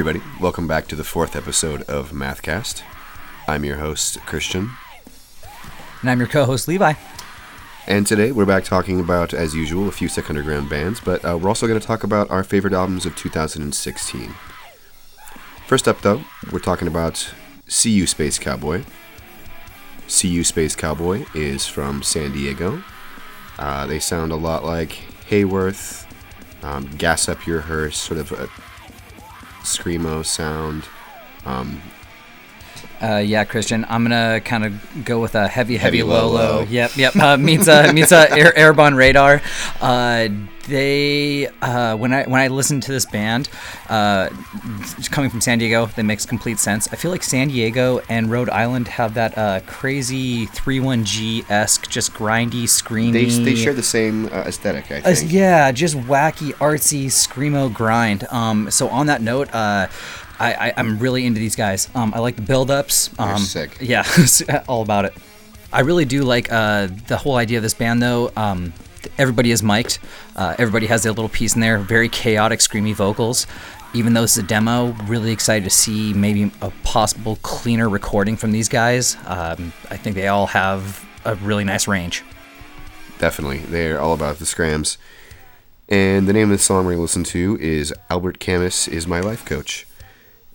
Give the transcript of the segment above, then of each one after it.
everybody. Welcome back to the fourth episode of Mathcast. I'm your host, Christian. And I'm your co-host Levi. And today we're back talking about, as usual, a few Sick Underground bands, but uh, we're also going to talk about our favorite albums of 2016. First up, though, we're talking about See You Space Cowboy. See You Space Cowboy is from San Diego. Uh, they sound a lot like Hayworth, um, Gas Up Your Hearse, sort of a screamo sound. Um, Uh, yeah, Christian. I'm gonna kind of go with a heavy, heavy, Heavy low, low, low. Yep, yep. Uh, meets uh, meets uh, air, airborne radar. Uh, they uh, when I when I listened to this band, uh, coming from San Diego, that makes complete sense. I feel like San Diego and Rhode Island have that uh, crazy 31G esque, just grindy, screamy. they, they share the same uh, aesthetic, I think. yeah, just wacky, artsy, screamo grind. Um, so on that note, uh, I, I I'm really into these guys. Um, I like the build-ups. Um, sick. Yeah, all about it. I really do like uh, the whole idea of this band, though. Um, everybody is mic'd. Uh, everybody has their little piece in there. Very chaotic, screamy vocals. Even though it's a demo, really excited to see maybe a possible cleaner recording from these guys. Um, I think they all have a really nice range. Definitely. They're all about the scrams. And the name of the song we're going to listen to is Albert Camus is My Life Coach.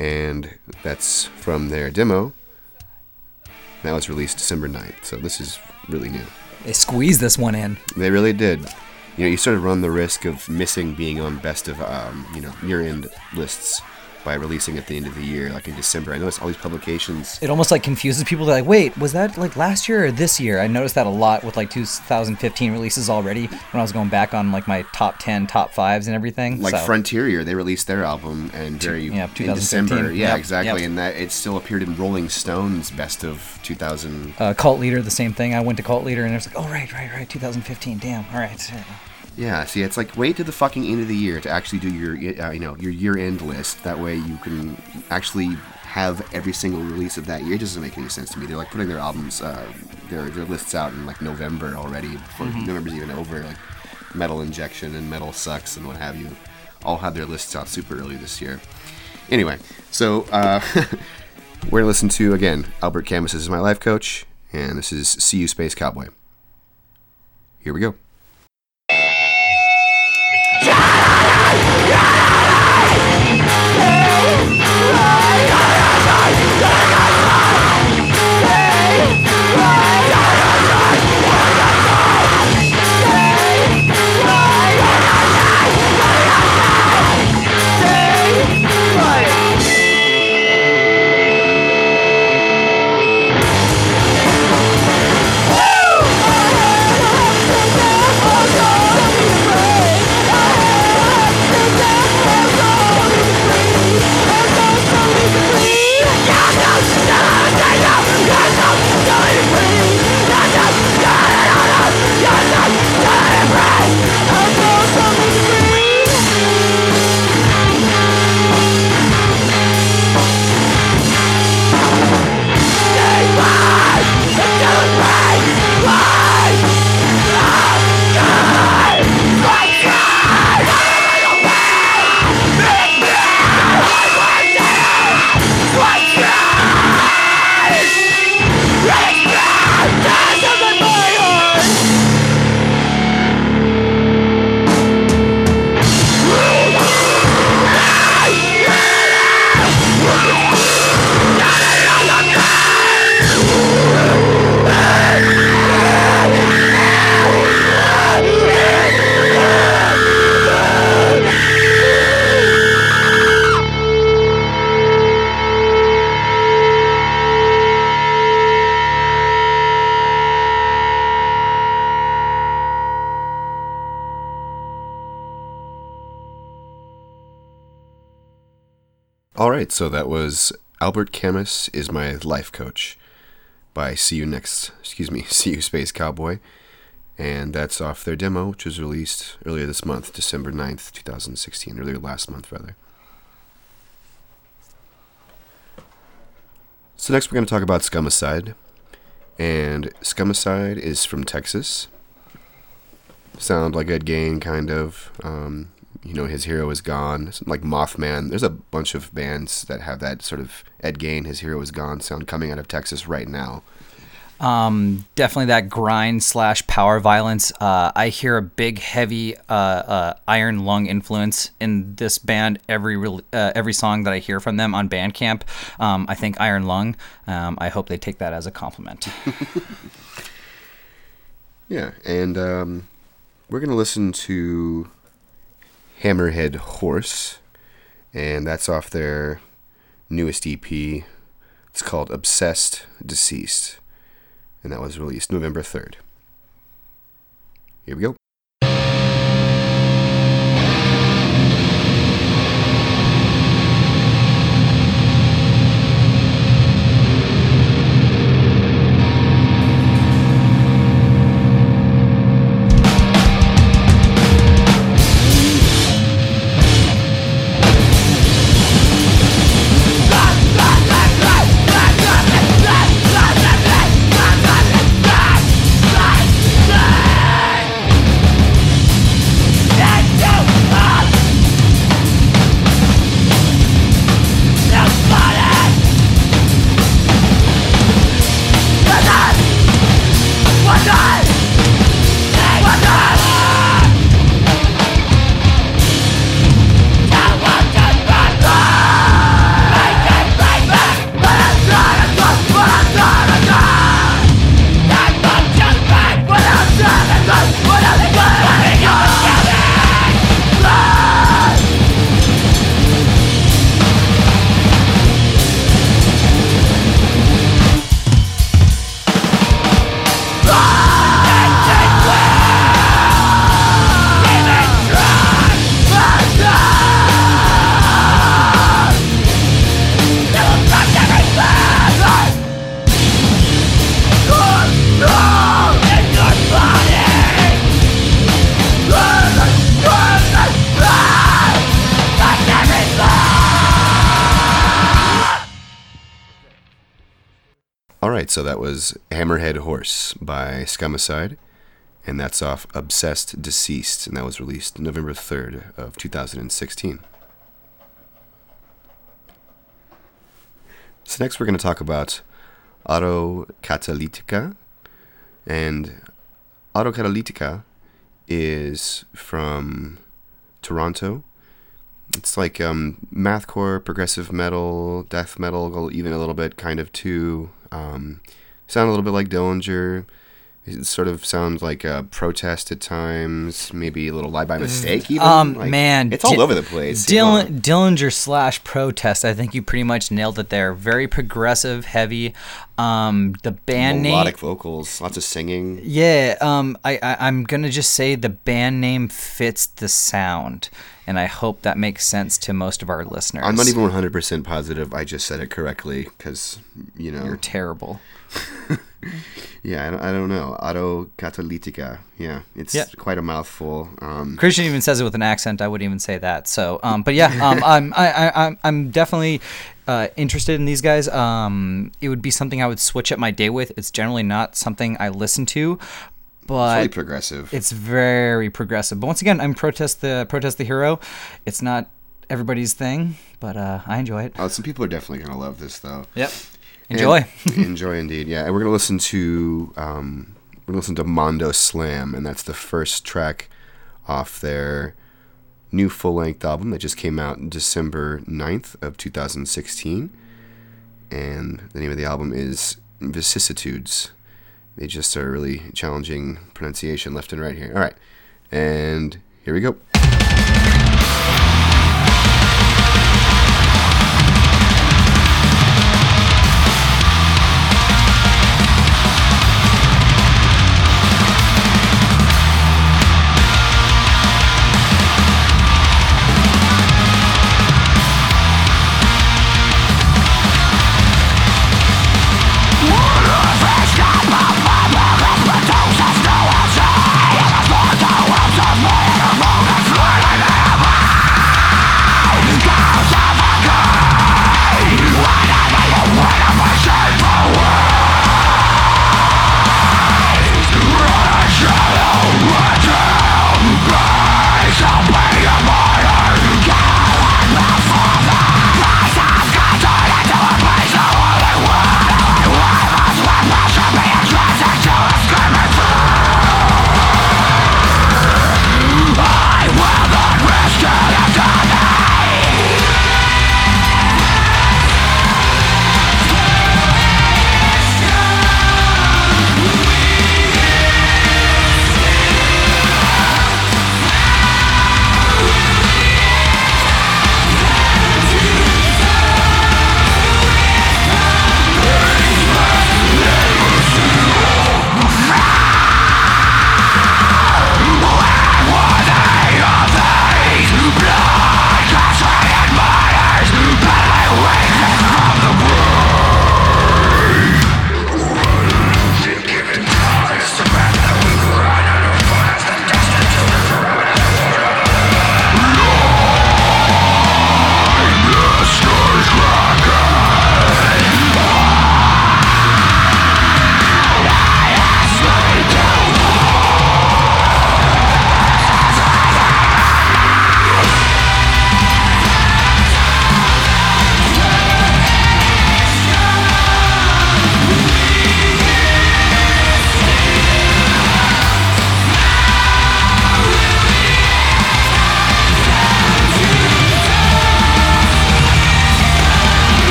And that's from their demo. That was released December 9th, so this is really new. They squeezed this one in. They really did. You know, you sort of run the risk of missing being on best of, um, you know, year-end lists by releasing at the end of the year, like in December. I noticed all these publications. it almost like confuses people. They're like, wait, was that like last year or this year? I noticed that a lot with like 2015 releases already when I was going back on like my top 10, top fives and everything. like so, Frontier, they released their album and very yeah, in December. Yeah, Yep, exactly, yep. and that it still appeared in Rolling Stone's best of 2000. Uh, Cult Leader, the same thing. I went to Cult Leader and it was like, oh, right, right, right, 2015. Damn, all right. Yeah, see, it's like wait to the fucking end of the year to actually do your uh, you know your year end list. That way you can actually have every single release of that year. It doesn't make any sense to me. They're like putting their albums, uh, their their lists out in like November already before Mm-hmm. November's even over. Like Metal Injection and Metal Sucks and what have you, all had their lists out super early this year. Anyway, so uh, we're gonna listen to again Albert Camus is my life coach, and this is See You Space Cowboy. Here we go. Right, so that was Albert Camus is my life coach by See You Next, excuse me, See You Space Cowboy. And that's off their demo, which was released earlier this month, December 9th, 2016, earlier last month, rather. So next we're going to talk about Scumicide. And Scumicide is from Texas. Sound like Ed Gein, kind of. Um, you know, His Hero Is Gone, like Mothman. There's a bunch of bands that have that sort of Ed Gein, His Hero Is Gone sound coming out of Texas right now. Um, definitely that grind slash power violence. Uh, I hear a big, heavy uh, uh, Iron Lung influence in this band. Every re- uh, every song that I hear from them on Bandcamp, um, I think Iron Lung. Um, I hope they take that as a compliment. Yeah, and um, we're going to listen to Hammerhead Horse, and that's off their newest EP. It's called Obsessed Deceased, and that was released November 3rd. Here we go. All right, so that was Hammerhead Horse by Scumicide, and that's off Obsessed Deceased, and that was released November 3rd of 2016. So next we're going to talk about Autocatalytica, and Autocatalytica is from Toronto. It's like um, mathcore, progressive metal, death metal, even a little bit kind of too. Um, sound a little bit like Dillinger. It sort of sounds like a protest at times, maybe a little Lye by Mistake. Even Um, Like, man, it's all over the place. you know. Dillinger slash protest. I think you pretty much nailed it there. Very progressive, heavy. Um, the band melodic name. Melodic vocals, lots of singing. Yeah. Um, I, I I'm gonna just say the band name fits the sound, and I hope that makes sense to most of our listeners. I'm not even 100% positive I just said it correctly because, you know, You're terrible. yeah, I don't, I don't know. Auto Autocatalytica. Yeah, it's Yeah. quite a mouthful. Um, Christian even says it with an accent. I wouldn't even say that. So, um, but yeah, um, I'm I, I, I'm I'm definitely uh, interested in these guys. Um, it would be something I would switch up my day with. It's generally not something I listen to, but really progressive. it's very progressive. But once again, I'm protest the protest the hero. It's not everybody's thing, but uh, I enjoy it. Oh, some people are definitely going to love this, though. Yep. Enjoy. Enjoy indeed. Yeah, and we're gonna listen to um, we're gonna listen to Mondo Slam, and that's the first track off their new full length album that just came out December 9th of 2016. And the name of the album is Vicissitudes. They just are really challenging pronunciation left and right here. All right, and here we go.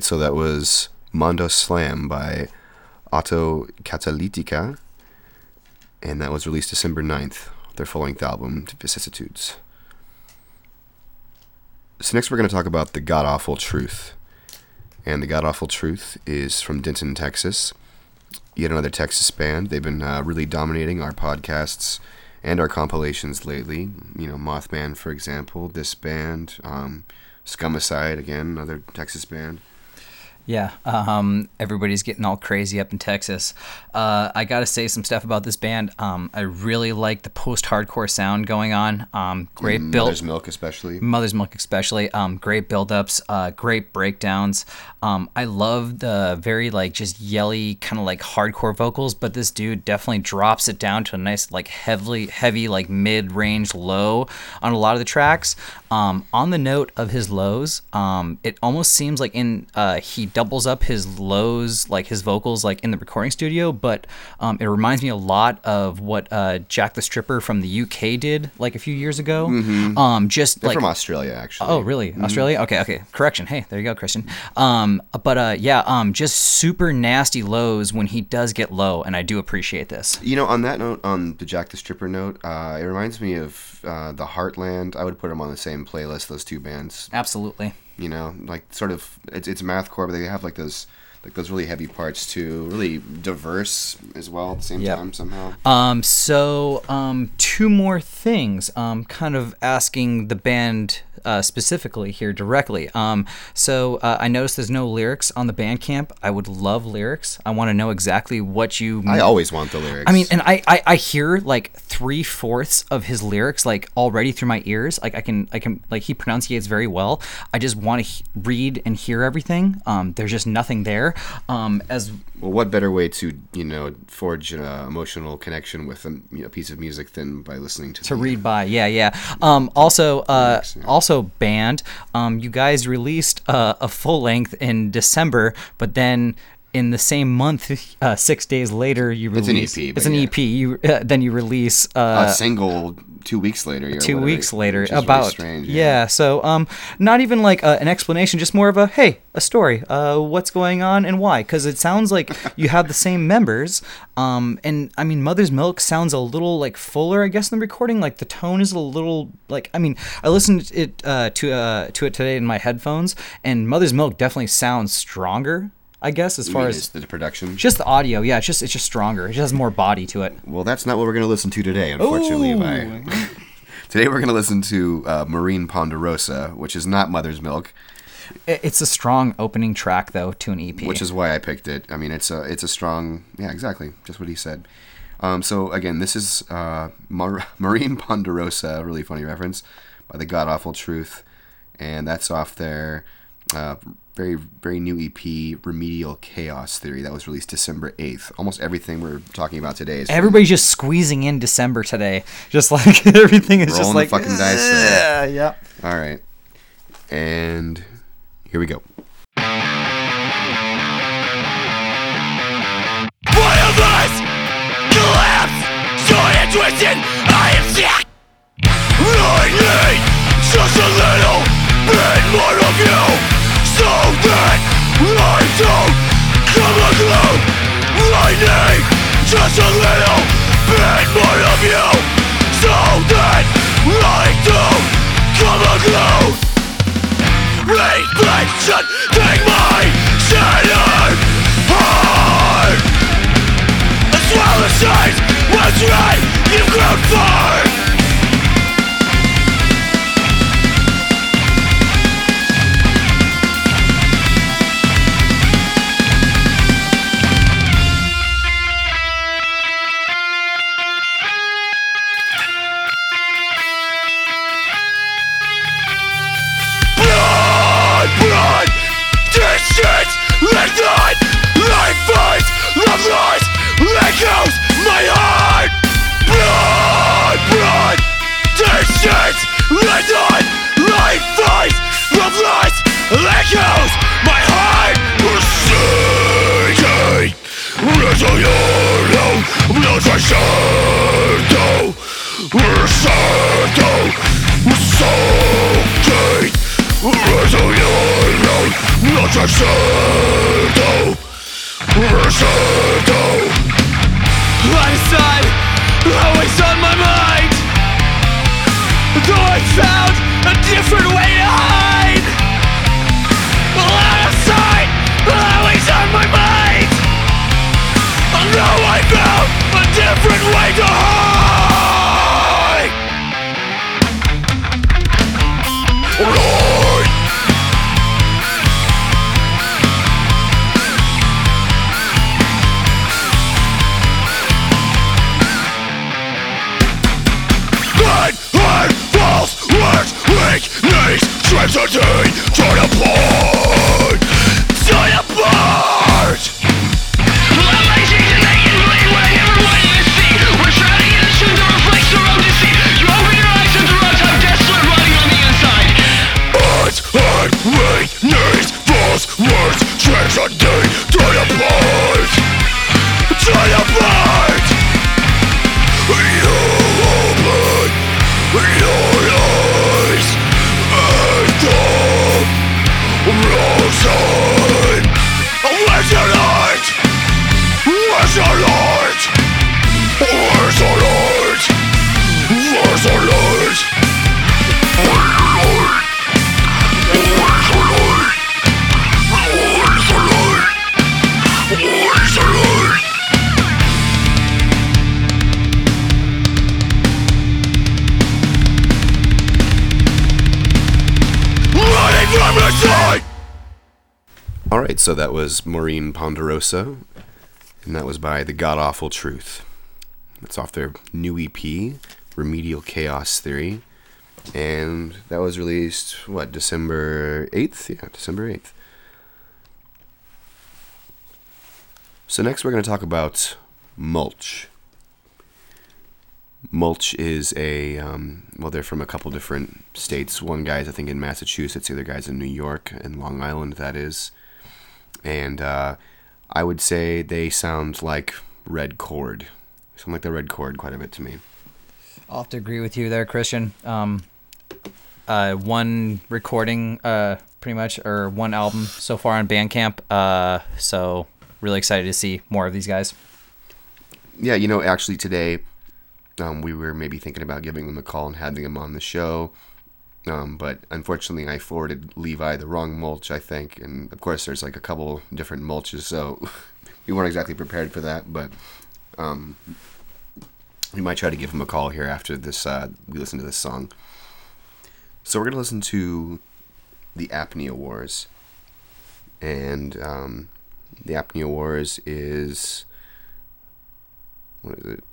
Right, so that was Mondo Slam by Auto Catalytica, and that was released December 9th, their full length album, Vicissitudes. So, next we're going to talk about The God Awful Truth. And The God Awful Truth is from Denton, Texas. Yet another Texas band. They've been uh, really dominating our podcasts and our compilations lately. You know, Mothman, for example, this band. Um, Scumicide, again, another Texas band. Yeah, um, everybody's getting all crazy up in Texas. Uh, I gotta say some stuff about this band. Um, I really like the post-hardcore sound going on. Um, great Mm, build. Mother's Milk, especially. Mother's Milk, especially. Um, great build-ups, uh, great breakdowns. Um, I love the very like just yelly kind of like hardcore vocals, but this dude definitely drops it down to a nice like heavily heavy like mid-range low on a lot of the tracks. Um, on the note of his lows, um, it almost seems like in uh, he doubles up his lows like his vocals like in the recording studio, but um, it reminds me a lot of what uh, Jack the Stripper from the UK did like a few years ago. Um, just They're like from Australia, actually. Oh, really? Australia? Okay, okay. Correction. Hey, there you go, Christian. Um, but uh, yeah, um, just super nasty lows when he does get low, and I do appreciate this. You know, on that note, on the Jack the Stripper note, uh, it reminds me of uh, the Heartland. I would put them on the same playlist. Those two bands. Absolutely. You know, like sort of it's it's mathcore, but they have like those like those really heavy parts too. Really diverse as well at the same Yep. time somehow. Um, so um, two more things. Um, kind of asking the band uh, specifically here directly. Um, so uh, I noticed there's no lyrics on the Bandcamp. I would love lyrics. I want to know exactly what you. I always want the lyrics. I mean, and I, I, I hear like three fourths of his lyrics like already through my ears. Like I can I can like he pronunciates very well. I just want to he- read and hear everything. Um, there's just nothing there. Um, as well, what better way to you know forge an uh, emotional connection with a, you know, piece of music than by listening to to the, read by, yeah, yeah. Um, also, uh, yeah. Also band. Um, you guys released uh, a full length in December, but then. In the same month, uh, six days later, you It's an. EP, It's an yeah. EP. You uh, then you release uh, a single two weeks later. two whatever, weeks later is really about strange, yeah. so um not even like uh, an explanation just more of a hey a story uh what's going on and why because it sounds like you have the same members um and i mean mother's milk sounds a little like fuller i guess in the recording like the tone is a little like i mean i listened it uh to uh to it today in my headphones and mother's milk definitely sounds stronger i guess as You far as the production. just the audio yeah it's just it's just stronger it just has more body to it Well, that's not what we're going to listen to today, unfortunately. Today we're going to listen to uh, Marine Ponderosa, which is not Mother's Milk, it's a strong opening track though to an ep which is why I picked it. I mean, it's a it's a strong, yeah, exactly, just what he said. Um, so again, this is uh, Mar- Marine Ponderosa, really funny reference by the God Awful Truth, and that's off their uh, very very new EP, Remedial Chaos Theory, that was released December eighth. Almost everything we're talking about today is from- Everybody's just squeezing in December today. Just like everything is just Rolling the like fucking dice. Yeah, yeah. All right. And here we go. One collapse, joy and twisted. I am sick. I come unglued. Reflection, take my shattered heart. Was right, you've grown far. goes my heart. Blood, blood This shit. Lies on my face From lies echoes my heart. Receiving Resolviendo Nuestra cerdo Recerdo Soki Resolviendo Nuestra cerdo Recerdo I always on my mind. Though I found a different way to hide. Out of sight Always on my mind. I found a different way to entertain, try to play. So that was Maureen Ponderosa, and that was by The God Awful Truth. That's off their new EP, Remedial Chaos Theory, and that was released, what, December 8th? Yeah, December 8th. So, next we're going to talk about mulch. Mulch is a, um, well, they're from a couple different states. One guy's, I think, in Massachusetts, the other guy's in New York and Long Island, that is and uh, I would say they sound like Red Chord. Sound like the Red Chord quite a bit to me. I'll have to agree with you there, Christian. Um, uh, one recording, uh, pretty much, or one album so far on Bandcamp. Uh, so really excited to see more of these guys. Yeah, you know, actually today, um, we were maybe thinking about giving them a call and having them on the show. Um, but unfortunately, I forwarded Levi the wrong mulch, I think. And of course, there's like a couple different mulches, so we weren't exactly prepared for that. But um, we might try to give him a call here after this. Uh, we listen to this song. So we're gonna listen to the Apnea Wars, and um, the Apnea Wars is what is it?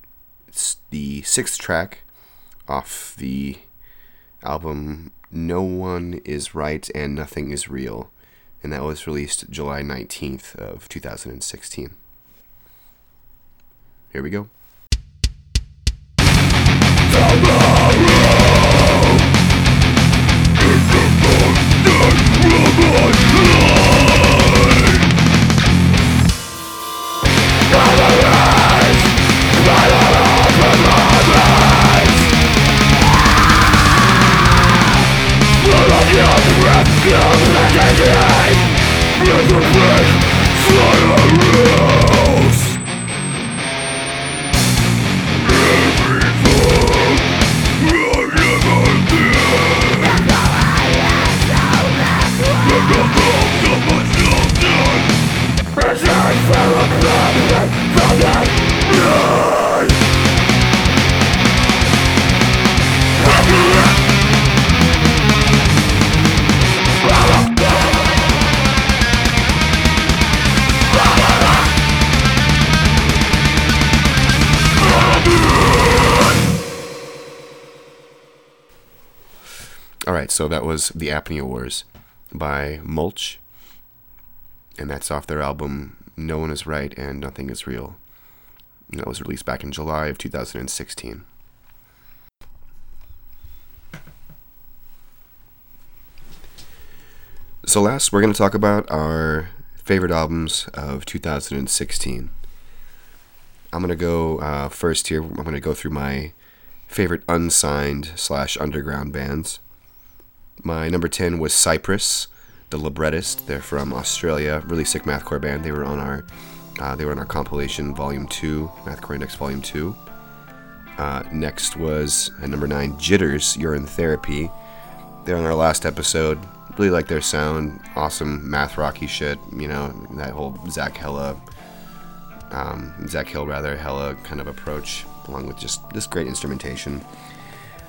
It's the sixth track off the album No One Is Right and Nothing Is Real, and that was released July 19th of 2016. Here we go. feel like I died You're the first so that was The Apnea Wars by Mulch, and that's off their album No One Is Right and Nothing Is Real. And that was released back in July of 2016. So, last, we're going to talk about our favorite albums of 2016. I'm going to go uh, first here. I'm going to go through my favorite unsigned slash underground bands. My number 10 was Cypress The Librettist. They're from Australia. Really sick mathcore band. They were on our uh, they were on our compilation Volume Two, Mathcore Index Volume Two. Uh, next was at number nine, Jitters Urine Therapy. They're on our last episode. Really like their sound. Awesome math rocky shit. You know that whole Zach Hella, um, Zach Hill rather Hella kind of approach, along with just this great instrumentation.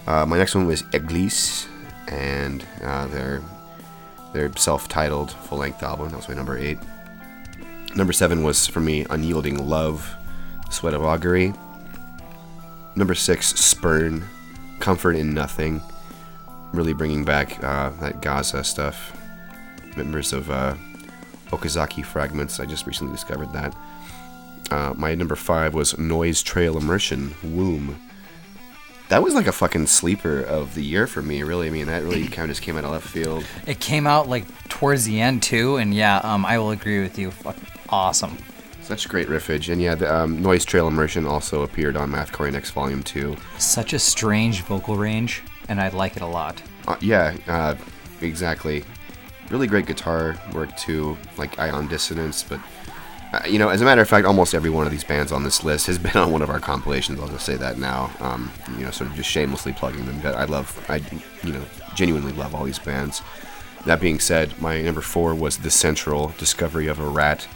Uh, my next one was Église, and uh, their their self-titled full-length album. That was my number eight. Number seven was for me Unyielding Love, Sweat of Augury. Number six, Spurn, Comfort in Nothing. Really bringing back uh, that Gaza stuff. Members of uh, Okazaki Fragments. I just recently discovered that. Uh, my number five was Noise Trail Immersion, Womb. That was like a fucking sleeper of the year for me, really. I mean, that really kind of just came out of left field. It came out like towards the end too, and yeah, um, I will agree with you. Fuck, awesome. Such great riffage. And yeah, the um, Noise Trail Immersion also appeared on Mathcore Index Volume 2. Such a strange vocal range, and I like it a lot. Uh, yeah, uh, exactly. Really great guitar work too, like Ion Dissonance. But uh, you know, as a matter of fact, almost every one of these bands on this list has been on one of our compilations. I'll just say that now. Um, you know, sort of just shamelessly plugging them. But I love, I you know, genuinely love all these bands. That being said, my number four was The Central Discovery of a Rat.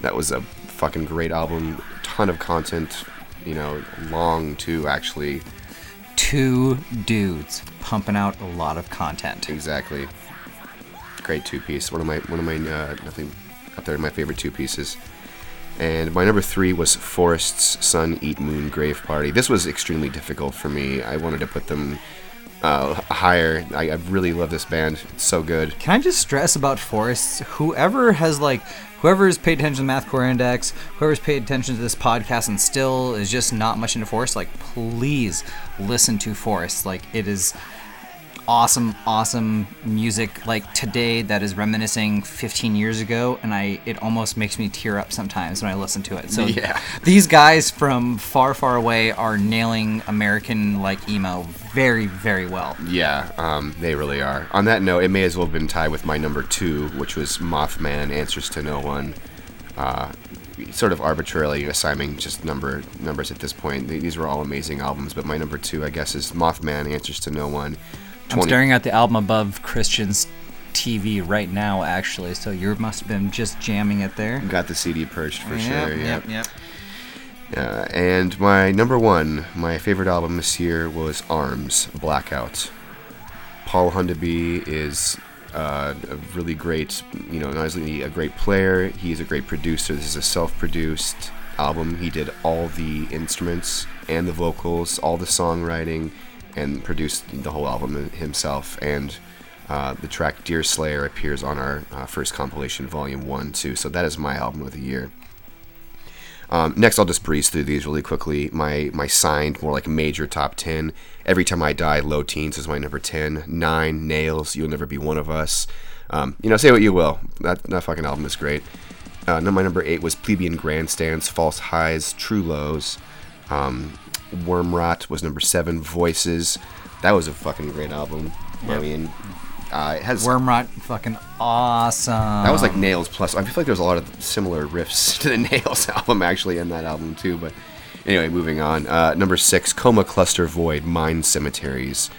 That was a fucking great album. Ton of content. You know, long too actually. Two dudes pumping out a lot of content. Exactly. Great two piece. One of my one of my uh, nothing up there. My favorite two pieces. And my number three was Forest's Sun Eat Moon Grave Party. This was extremely difficult for me. I wanted to put them uh, higher. I, I really love this band. It's so good. Can I just stress about Forests? Whoever has like, whoever's paid attention to Mathcore Index, whoever's paid attention to this podcast and still is just not much into Forest, like, please listen to Forest. Like, it is awesome, awesome music. Like today, that is reminiscing 15 years ago, and I it almost makes me tear up sometimes when I listen to it. So Yeah. these guys from far, far away are nailing American like emo very, very well. Yeah, um, they really are. On that note, it may as well have been tied with my number two, which was Mothman Answers to No One. Uh, sort of arbitrarily assigning just number numbers at this point. These were all amazing albums, but my number two, I guess, is Mothman Answers to No One. I'm staring at the album above Christian's TV right now, actually. So you must have been just jamming it there. Got the CD perched for Yep, sure. Yeah. yep, yep. Uh, and my number one, my favorite album this year was Arms Blackout. Paul Hundeby is uh, a really great, you know, not only a great player, he's a great producer. This is a self-produced album. He did all the instruments and the vocals, all the songwriting, and produced the whole album himself. And uh, the track Deer Slayer appears on our uh, first compilation, Volume One, too. So that is my album of the year. Um, next, I'll just breeze through these really quickly. My my signed, more like major top ten. Every time I die, low teens is my number ten. Nine nails, you'll never be one of us. Um, you know, say what you will. That that fucking album is great. Uh, my number eight was Plebeian Grandstands, False Highs, True Lows. Um, Wormrot was number seven. Voices, that was a fucking great album. I mean, uh, it has Wormrot, fucking awesome. that was like Nails plus. I feel like there's a lot of similar riffs to the Nails album actually in that album too. But anyway, moving on. Uh, number six, Coma Cluster Void, Mind Cemeteries.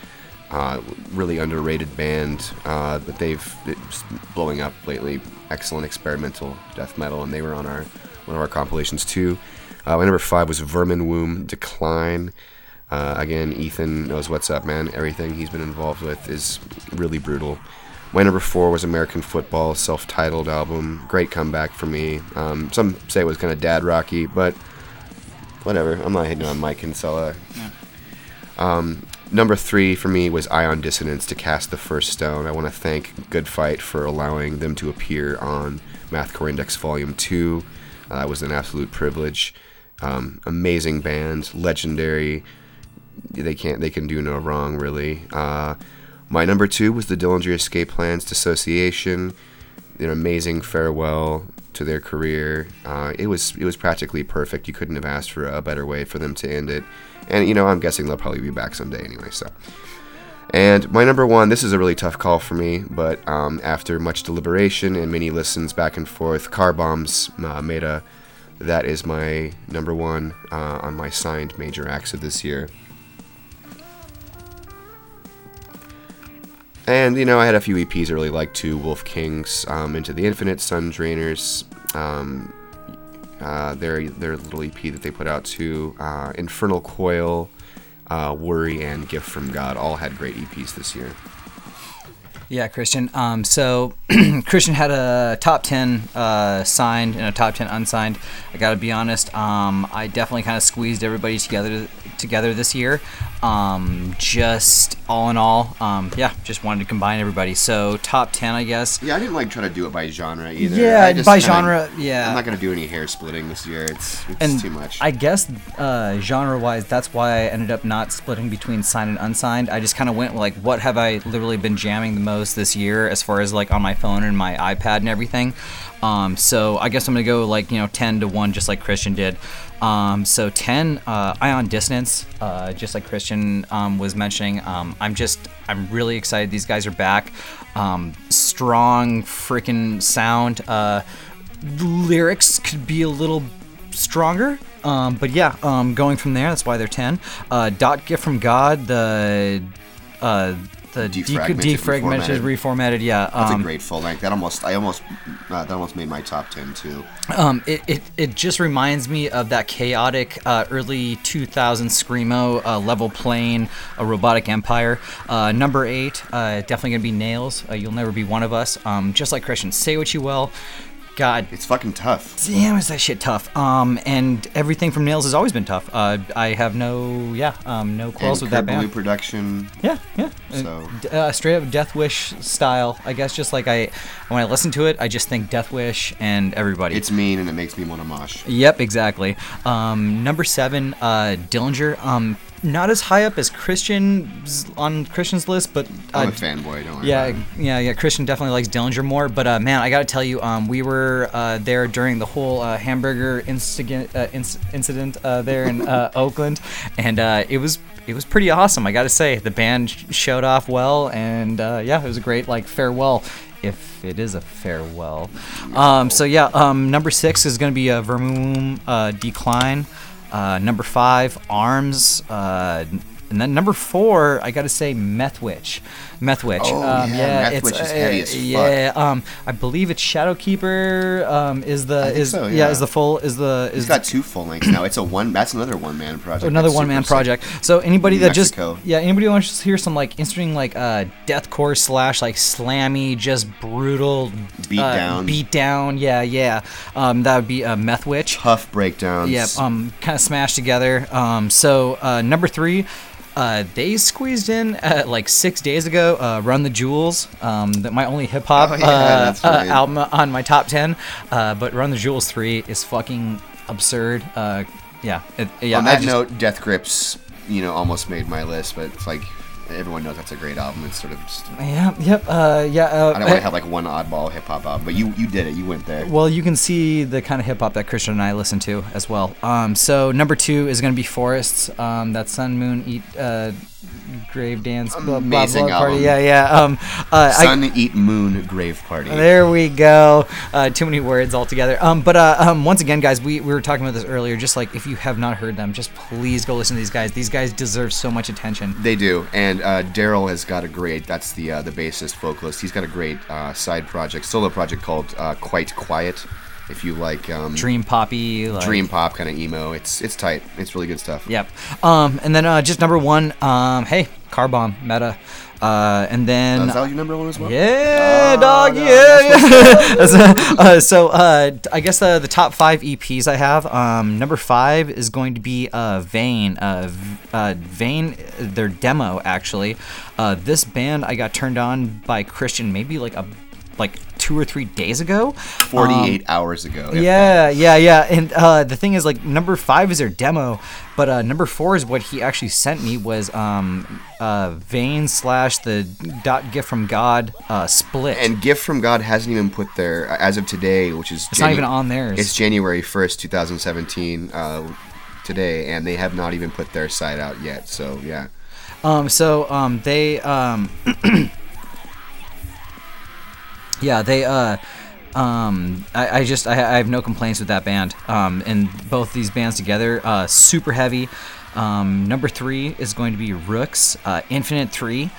Uh, really underrated band, uh, but they've it's blowing up lately. Excellent experimental death metal, and they were on our one of our compilations too. Uh, my number five was Vermin Womb Decline. Uh, again, Ethan knows what's up, man. Everything he's been involved with is really brutal. My number four was American Football, self-titled album. Great comeback for me. Um, some say it was kind of dad rocky, but whatever. I'm not hating on Mike Kinsella. Um, number three for me was Ion Dissonance to cast the first stone. I want to thank Good Fight for allowing them to appear on Mathcore Index Volume 2. Uh, that was an absolute privilege. Um, amazing band, legendary. They can't, they can do no wrong, really. Uh, my number two was the Dillinger Escape Plans Dissociation. An amazing farewell to their career. Uh, it was it was practically perfect. You couldn't have asked for a better way for them to end it. And you know, I'm guessing they'll probably be back someday anyway. So, And my number one, this is a really tough call for me, but um, after much deliberation and many listens back and forth, Car Bomb's uh, Meta. That is my number one uh, on my signed major acts of this year. And you know, I had a few EPs I really liked too. Wolf Kings, um, Into the Infinite, Sun Drainers, um, uh, their their little EP that they put out too. Uh, Infernal Coil, uh, Worry, and Gift from God all had great EPs this year. Yeah, Christian. Um, so Christian had a top ten uh, signed and a top ten unsigned. I got to be honest. Um, I definitely kind of squeezed everybody together together this year. Um, just all in all, um, yeah, just wanted to combine everybody. So top ten, I guess. Yeah, I didn't like trying to do it by genre either. Yeah, I just by kinda- genre, yeah. I'm not gonna do any hair splitting this year. It's it's and too much. I guess uh, genre-wise, that's why I ended up not splitting between signed and unsigned. I just kind of went like, what have I literally been jamming the most this year, as far as like on my phone and my iPad and everything. Um, so I guess I'm gonna go like you know 10 to one, just like Christian did. Um, so 10 uh, ion dissonance, uh, just like Christian um, was mentioning. Um, I'm just I'm really excited. These guys are back. Um, strong freaking sound. Uh, lyrics could be a little stronger. Um, but yeah, um, going from there, that's why they're 10. Uh, .gif from god, the the de- Defragmented, defragmented, reformatted. Yeah, That's um, a great full length. That almost I almost uh, that almost made my top ten too. Um, it, it, it just reminds me of that chaotic uh, early 2000 screamo uh, level plane, a robotic empire. Uh, number eight, uh, definitely gonna be nails. Uh, you'll never be one of us. Um, just like Christian, say what you will. God It's fucking tough. damn, is that shit tough. Um, and everything from Nails has always been tough. Uh, I have no, yeah, um, no quarrels with that Kurt Ballou band. production. Yeah, yeah. So- uh, straight up Death Wish style. I guess just like I, when I listen to it, I just think Death Wish and everybody. It's mean and it makes me want to mosh. Yep, exactly. Um, number seven, uh, Dillinger. Um, not as high up as Christian on Christian's list, but uh, I'm a fanboy. Don't worry. yeah, yeah, yeah. Christian definitely likes Dillinger more, but uh, man, I gotta tell you, um, we were uh, there during the whole uh, hamburger incident, uh, inc- incident uh, there in uh, Oakland, and uh, it was it was pretty awesome. I gotta say, the band sh- showed off well, and uh, yeah, it was a great like farewell. If it is a farewell, um, so yeah, um, number six is gonna be a Vermum uh, Decline. Uh, number five, Arms. Uh, and then number four, I gotta say, Meth Witch. Meth Witch. Oh, um, yeah, Meth it's, Witch is uh, heavy as fuck. Yeah, um, I believe it's Shadowkeeper. Um, is the think is so, yeah. yeah. is the full is the is He's got two full lengths now. It's a one. That's another one man project. another one man project. So anybody that Mexico. just yeah, anybody who wants to hear some like interesting like uh deathcore slash like slammy, just brutal Beat uh, down. beat down. Yeah, yeah. Um, that would be a Meth Witch. Tough breakdowns. Yep, um, kind of smashed together. Um, so uh, number three, uh, they squeezed in uh, like six days ago. Uh, Run the Jewels, um, that my only hip hop Oh, yeah, uh, uh, right. album on my top ten. Uh, but Run the Jewels three is fucking absurd. Uh, yeah, it, yeah. On that just- note, Death Grips, you know, almost made my list, but it's like everyone knows that's a great album. It's sort of just. yeah, yep, uh, yeah. Uh, I don't want to have like one oddball hip hop album, but you you did it. You went there. Well, you can see the kind of hip hop that Christian and I listen to as well. Um, so number two is going to be Forests. Um, that Sun Moon Eat uh, Grave Dance blah, blah, blah party. album. Yeah, yeah. Um, uh, I, Sun Eat Moon Grave Party. there we go. Uh, too many words altogether. Um, but uh, um, once again, guys, we, we were talking about this earlier. Just like if you have not heard them, just please go listen to these guys. These guys deserve so much attention. They do, and uh, Daryl has got a great. That's the uh, the bassist vocalist. He's got a great uh, side project, solo project called uh, Quite Quiet. If you like um, Dream poppy. Like, dream pop kind of emo, it's it's tight. It's really good stuff. Yep. Um, and then uh, just number one. Um, hey, Car Bomb Meta. Uh, and then Uh, is that your number one as well? Yeah, Oh, dog. no, yeah. uh, so uh, I guess uh, the top five EPs I have. Um, number five is going to be uh, Vane. Uh, uh, Vane, their demo actually. Uh, this band I got turned on by Christian maybe like a like two or three days ago. Forty-eight hours ago. Yeah, yeah, yeah. And uh, the thing is, like, number five is their demo, but uh, number four is what he actually sent me was um, uh, Vane slash the dot gif from god uh, split. And gif from god hasn't even put their as of today, which is It's not even on theirs. It's January first, two thousand seventeen. Uh, today, and they have not even put their site out yet. So yeah, Um, so um, they um, yeah they uh, um, I, I just I, I have no complaints with that band. Um, and both these bands together, uh, super heavy. Um, number three is going to be Rooks, uh, Infinite Three,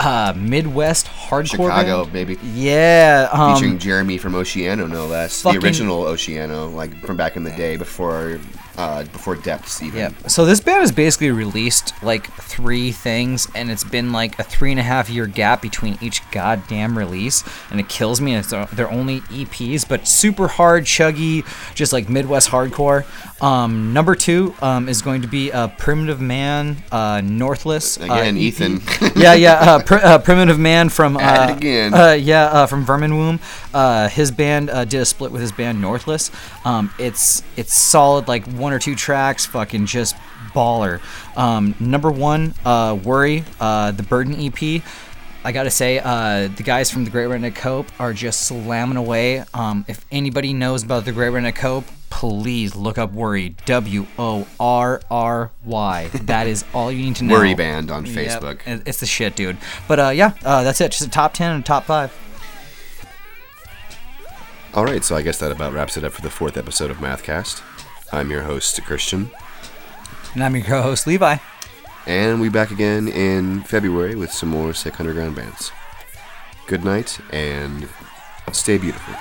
uh, Midwest hardcore Chicago, band. baby. Yeah, um, Featuring Jeremy from Oceano, no less. the original Oceano, like from back in the day before uh, before Depths even. Yeah. So this band has basically released like three things, and it's been like a three and a half year gap between each goddamn release, and it kills me. It's uh, they're only EPs, but super hard, chuggy, just like Midwest hardcore. Um, number two um, is going to be uh, Primitive Man, uh, Northless. uh, Again, EP. Ethan. yeah, yeah. Uh, pr- uh, Primitive Man from. Uh, again. Uh, yeah, uh, from Vermin Womb. Uh, his band uh, did a split with his band Northless. Um, it's it's solid, like one or two tracks, fucking just baller. Um, number one, uh, Worry, uh, the Burden EP. I gotta say, uh, the guys from the Great Redneck Hope are just slamming away. Um, if anybody knows about the Great Redneck Hope, please look up Worry. W O R R Y. That is all you need to know. Worry Band on Facebook. it- It's the shit, dude. But uh, yeah, uh, that's it. Just a top ten and a top five. All right, so I guess that about wraps it up for the fourth episode of Mathcast. I'm your host, Christian, And I'm your co-host Levi. and we back again in February with some more sick underground bands. Good night, and stay beautiful.